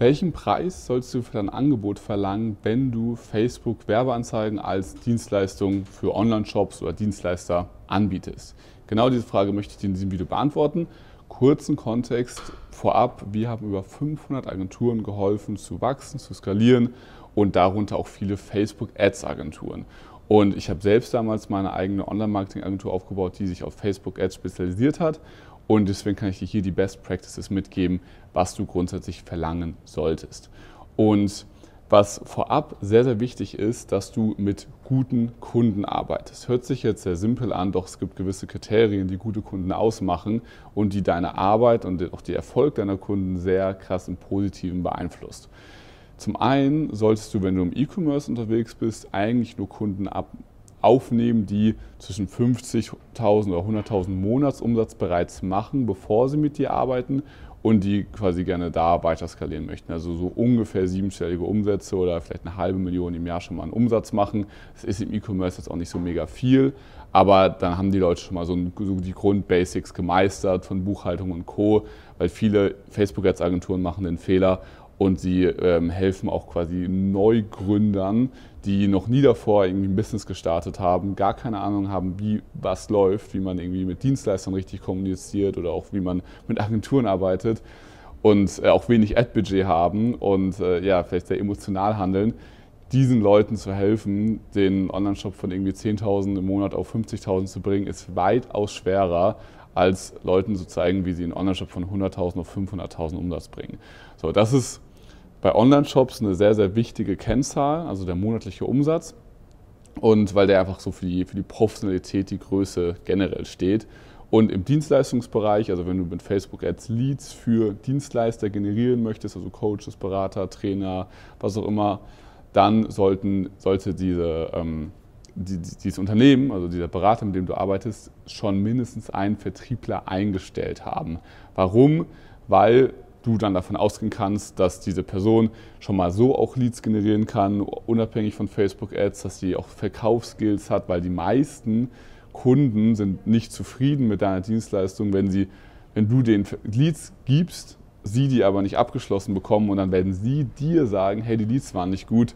Welchen Preis sollst du für dein Angebot verlangen, wenn du Facebook Werbeanzeigen als Dienstleistung für Online-Shops oder Dienstleister anbietest? Genau diese Frage möchte ich dir in diesem Video beantworten. Kurzen Kontext vorab, wir haben über 500 Agenturen geholfen zu wachsen, zu skalieren und darunter auch viele Facebook Ads Agenturen. Und ich habe selbst damals meine eigene Online-Marketing-Agentur aufgebaut, die sich auf Facebook Ads spezialisiert hat und deswegen kann ich dir hier die Best Practices mitgeben, was du grundsätzlich verlangen solltest. Und was vorab sehr, sehr wichtig ist, dass du mit guten Kunden arbeitest. Hört sich jetzt sehr simpel an, doch es gibt gewisse Kriterien, die gute Kunden ausmachen und die deine Arbeit und auch die Erfolg deiner Kunden sehr krass im Positiven beeinflusst. Zum einen solltest du, wenn du im E-Commerce unterwegs bist, eigentlich nur Kunden ab aufnehmen, die zwischen 50.000 oder 100.000 Monatsumsatz bereits machen, bevor sie mit dir arbeiten und die quasi gerne da weiter skalieren möchten. Also so ungefähr siebenstellige Umsätze oder vielleicht eine halbe Million im Jahr schon mal einen Umsatz machen. Das ist im E-Commerce jetzt auch nicht so mega viel, aber dann haben die Leute schon mal so, die Grundbasics gemeistert von Buchhaltung und Co., weil viele Facebook-Ads-Agenturen machen den Fehler und sie ähm, helfen auch quasi Neugründern, die noch nie davor irgendwie ein Business gestartet haben, gar keine Ahnung haben, wie was läuft, wie man irgendwie mit Dienstleistern richtig kommuniziert oder auch wie man mit Agenturen arbeitet und äh, auch wenig Ad-Budget haben und äh, ja, vielleicht sehr emotional handeln, diesen Leuten zu helfen, den Online-Shop von irgendwie 10.000 im Monat auf 50.000 zu bringen, ist weitaus schwerer, als Leuten zu zeigen, wie sie einen Online-Shop von 100.000 auf 500.000 Umsatz bringen. So, das ist bei Online-Shops eine sehr, sehr wichtige Kennzahl, also der monatliche Umsatz. Und weil der einfach so für die, für die Professionalität, die Größe generell steht. Und im Dienstleistungsbereich, also wenn du mit Facebook Ads Leads für Dienstleister generieren möchtest, also Coaches, Berater, Trainer, was auch immer, dann sollten, sollte diese, ähm, die, dieses Unternehmen, also dieser Berater, mit dem du arbeitest, schon mindestens einen Vertriebler eingestellt haben. Warum? Weil du dann davon ausgehen kannst, dass diese Person schon mal so auch Leads generieren kann, unabhängig von Facebook Ads, dass sie auch Verkaufsskills hat, weil die meisten Kunden sind nicht zufrieden mit deiner Dienstleistung, wenn sie, wenn du den Leads gibst, sie die aber nicht abgeschlossen bekommen und dann werden sie dir sagen, hey, die Leads waren nicht gut,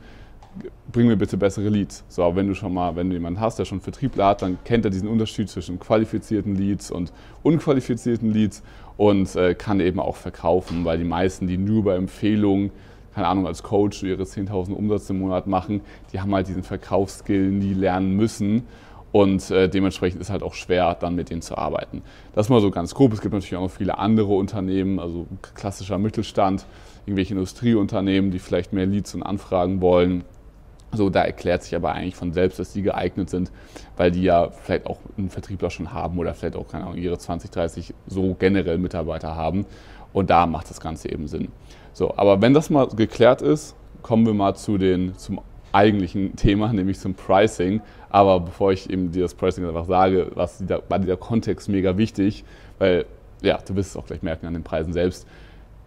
bring mir bitte bessere Leads. So, wenn du schon mal, wenn du jemanden hast, der schon Vertriebler hat, dann kennt er diesen Unterschied zwischen qualifizierten Leads und unqualifizierten Leads und äh, kann eben auch verkaufen, weil die meisten, die nur bei Empfehlungen, keine Ahnung, als Coach ihre 10.000 Umsatz im Monat machen, die haben halt diesen Verkaufsskill nie lernen müssen. Und äh, dementsprechend ist halt auch schwer, dann mit denen zu arbeiten. Das mal so ganz grob. Es gibt natürlich auch noch viele andere Unternehmen, also klassischer Mittelstand, irgendwelche Industrieunternehmen, die vielleicht mehr Leads und Anfragen wollen so, da erklärt sich aber eigentlich von selbst, dass die geeignet sind, weil die ja vielleicht auch einen Vertriebler schon haben oder vielleicht auch, keine Ahnung, ihre 20, 30 so generell Mitarbeiter haben. Und da macht das Ganze eben Sinn. So, aber wenn das mal geklärt ist, kommen wir mal zu den, zum eigentlichen Thema, nämlich zum Pricing. Aber bevor ich eben dir das Pricing einfach sage, was dieser, war dieser Kontext mega wichtig, weil, ja, du wirst es auch gleich merken an den Preisen selbst,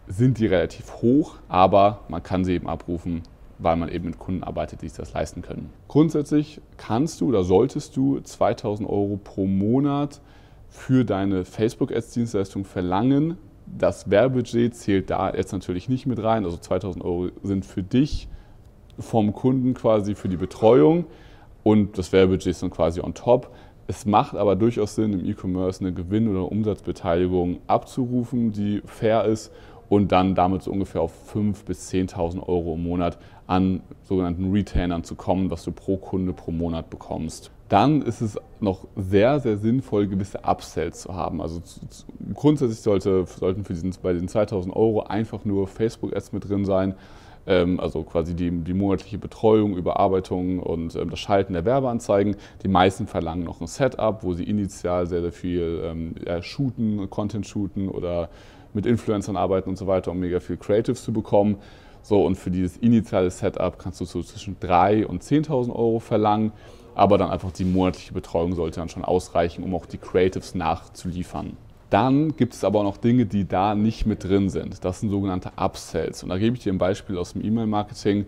sind die relativ hoch, aber man kann sie eben abrufen weil man eben mit Kunden arbeitet, die sich das leisten können. Grundsätzlich kannst du oder solltest du 2000 Euro pro Monat für deine Facebook-Ads-Dienstleistung verlangen. Das Werbebudget zählt da jetzt natürlich nicht mit rein. Also 2000 Euro sind für dich vom Kunden quasi für die Betreuung und das Werbebudget ist dann quasi on top. Es macht aber durchaus Sinn, im E-Commerce eine Gewinn- oder Umsatzbeteiligung abzurufen, die fair ist und dann damit so ungefähr auf 5.000 bis 10.000 Euro im Monat an sogenannten Retainern zu kommen, was du pro Kunde pro Monat bekommst. Dann ist es noch sehr, sehr sinnvoll, gewisse Upsells zu haben. Also grundsätzlich sollte, sollten für diesen, bei den 2000 Euro einfach nur Facebook-Ads mit drin sein. Ähm, also quasi die, die monatliche Betreuung, Überarbeitung und ähm, das Schalten der Werbeanzeigen. Die meisten verlangen noch ein Setup, wo sie initial sehr, sehr viel ähm, ja, shooten, Content shooten oder mit Influencern arbeiten und so weiter, um mega viel Creatives zu bekommen. So, und für dieses initiale Setup kannst du so zwischen 3.000 und 10.000 Euro verlangen, aber dann einfach die monatliche Betreuung sollte dann schon ausreichen, um auch die Creatives nachzuliefern. Dann gibt es aber noch Dinge, die da nicht mit drin sind. Das sind sogenannte Upsells. Und da gebe ich dir ein Beispiel aus dem E-Mail-Marketing.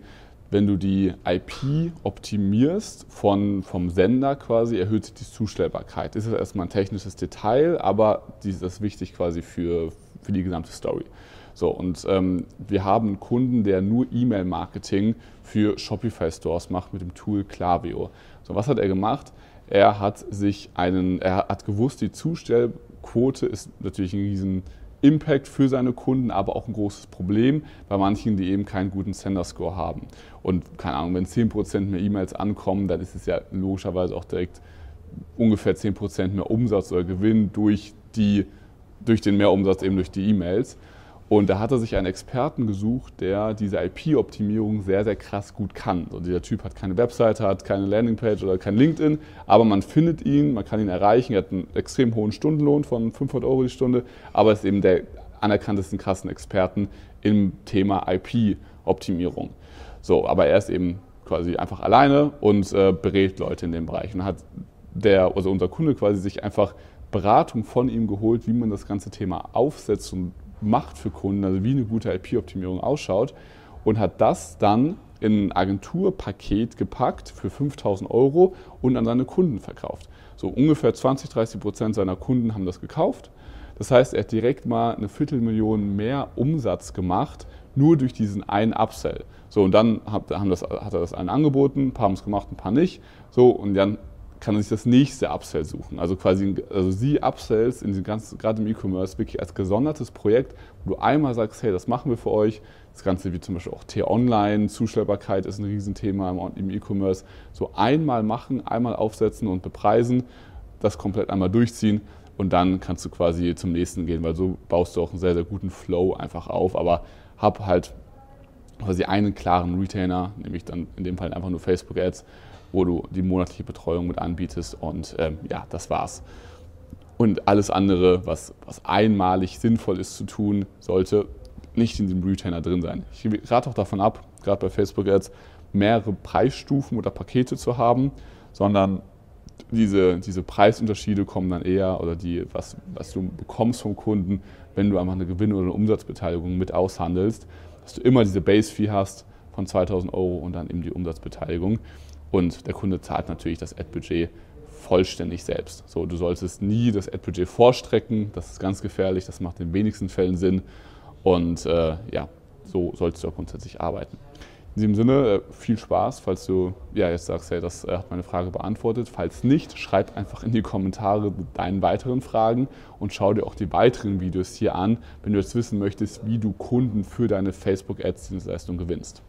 Wenn du die IP optimierst von, vom Sender quasi, erhöht sich die Zustellbarkeit. Ist erstmal ein technisches Detail, aber das ist wichtig quasi für, für die gesamte Story. So, und ähm, wir haben einen Kunden, der nur E-Mail-Marketing für Shopify-Stores macht mit dem Tool Klaviyo. So, was hat er gemacht? Er hat sich einen, er hat gewusst, die Zustellquote ist natürlich ein riesen Impact für seine Kunden, aber auch ein großes Problem bei manchen, die eben keinen guten Sender-Score haben. Und keine Ahnung, wenn 10% mehr E-Mails ankommen, dann ist es ja logischerweise auch direkt ungefähr 10% mehr Umsatz oder Gewinn durch, die, durch den Mehrumsatz eben durch die E-Mails. Und da hat er sich einen Experten gesucht, der diese IP-Optimierung sehr, sehr krass gut kann. So, dieser Typ hat keine Webseite, hat keine Landingpage oder kein LinkedIn, aber man findet ihn, man kann ihn erreichen. Er hat einen extrem hohen Stundenlohn von 500 Euro die Stunde, aber ist eben der anerkanntesten krassen Experten im Thema IP-Optimierung. So, aber er ist eben quasi einfach alleine und äh, berät Leute in dem Bereich und hat der, also unser Kunde quasi sich einfach Beratung von ihm geholt, wie man das ganze Thema aufsetzt und macht für Kunden, also wie eine gute IP-Optimierung ausschaut und hat das dann in ein Agenturpaket gepackt für 5000 Euro und an seine Kunden verkauft. So ungefähr 20, 30 Prozent seiner Kunden haben das gekauft. Das heißt, er hat direkt mal eine Viertelmillion mehr Umsatz gemacht, nur durch diesen einen Upsell. So, und dann hat, haben das, hat er das allen angeboten, ein paar haben es gemacht, ein paar nicht. So, und dann kann er sich das nächste Upsell suchen. Also quasi, also sie Upsells in ganzen, gerade im E-Commerce wirklich als gesondertes Projekt, wo du einmal sagst, hey, das machen wir für euch. Das Ganze wie zum Beispiel auch T-Online, Zustellbarkeit ist ein Riesenthema im E-Commerce. So einmal machen, einmal aufsetzen und bepreisen, das komplett einmal durchziehen und dann kannst du quasi zum nächsten gehen, weil so baust du auch einen sehr, sehr guten Flow einfach auf. Aber hab halt quasi einen klaren Retainer, nämlich dann in dem Fall einfach nur Facebook Ads wo du die monatliche Betreuung mit anbietest. Und ähm, ja, das war's. Und alles andere, was, was einmalig sinnvoll ist zu tun, sollte nicht in dem Retainer drin sein. Ich rate auch davon ab, gerade bei Facebook Ads, mehrere Preisstufen oder Pakete zu haben, sondern diese, diese Preisunterschiede kommen dann eher oder die, was, was du bekommst vom Kunden, wenn du einfach eine Gewinn- oder eine Umsatzbeteiligung mit aushandelst, dass du immer diese Base-Fee hast von 2000 Euro und dann eben die Umsatzbeteiligung. Und der Kunde zahlt natürlich das Ad-Budget vollständig selbst. So, du solltest nie das Ad-Budget vorstrecken, das ist ganz gefährlich, das macht in wenigsten Fällen Sinn. Und äh, ja, so solltest du auch grundsätzlich arbeiten. In diesem Sinne, äh, viel Spaß, falls du ja, jetzt sagst, hey, das äh, hat meine Frage beantwortet. Falls nicht, schreib einfach in die Kommentare deine weiteren Fragen und schau dir auch die weiteren Videos hier an, wenn du jetzt wissen möchtest, wie du Kunden für deine Facebook-Ads-Dienstleistung gewinnst.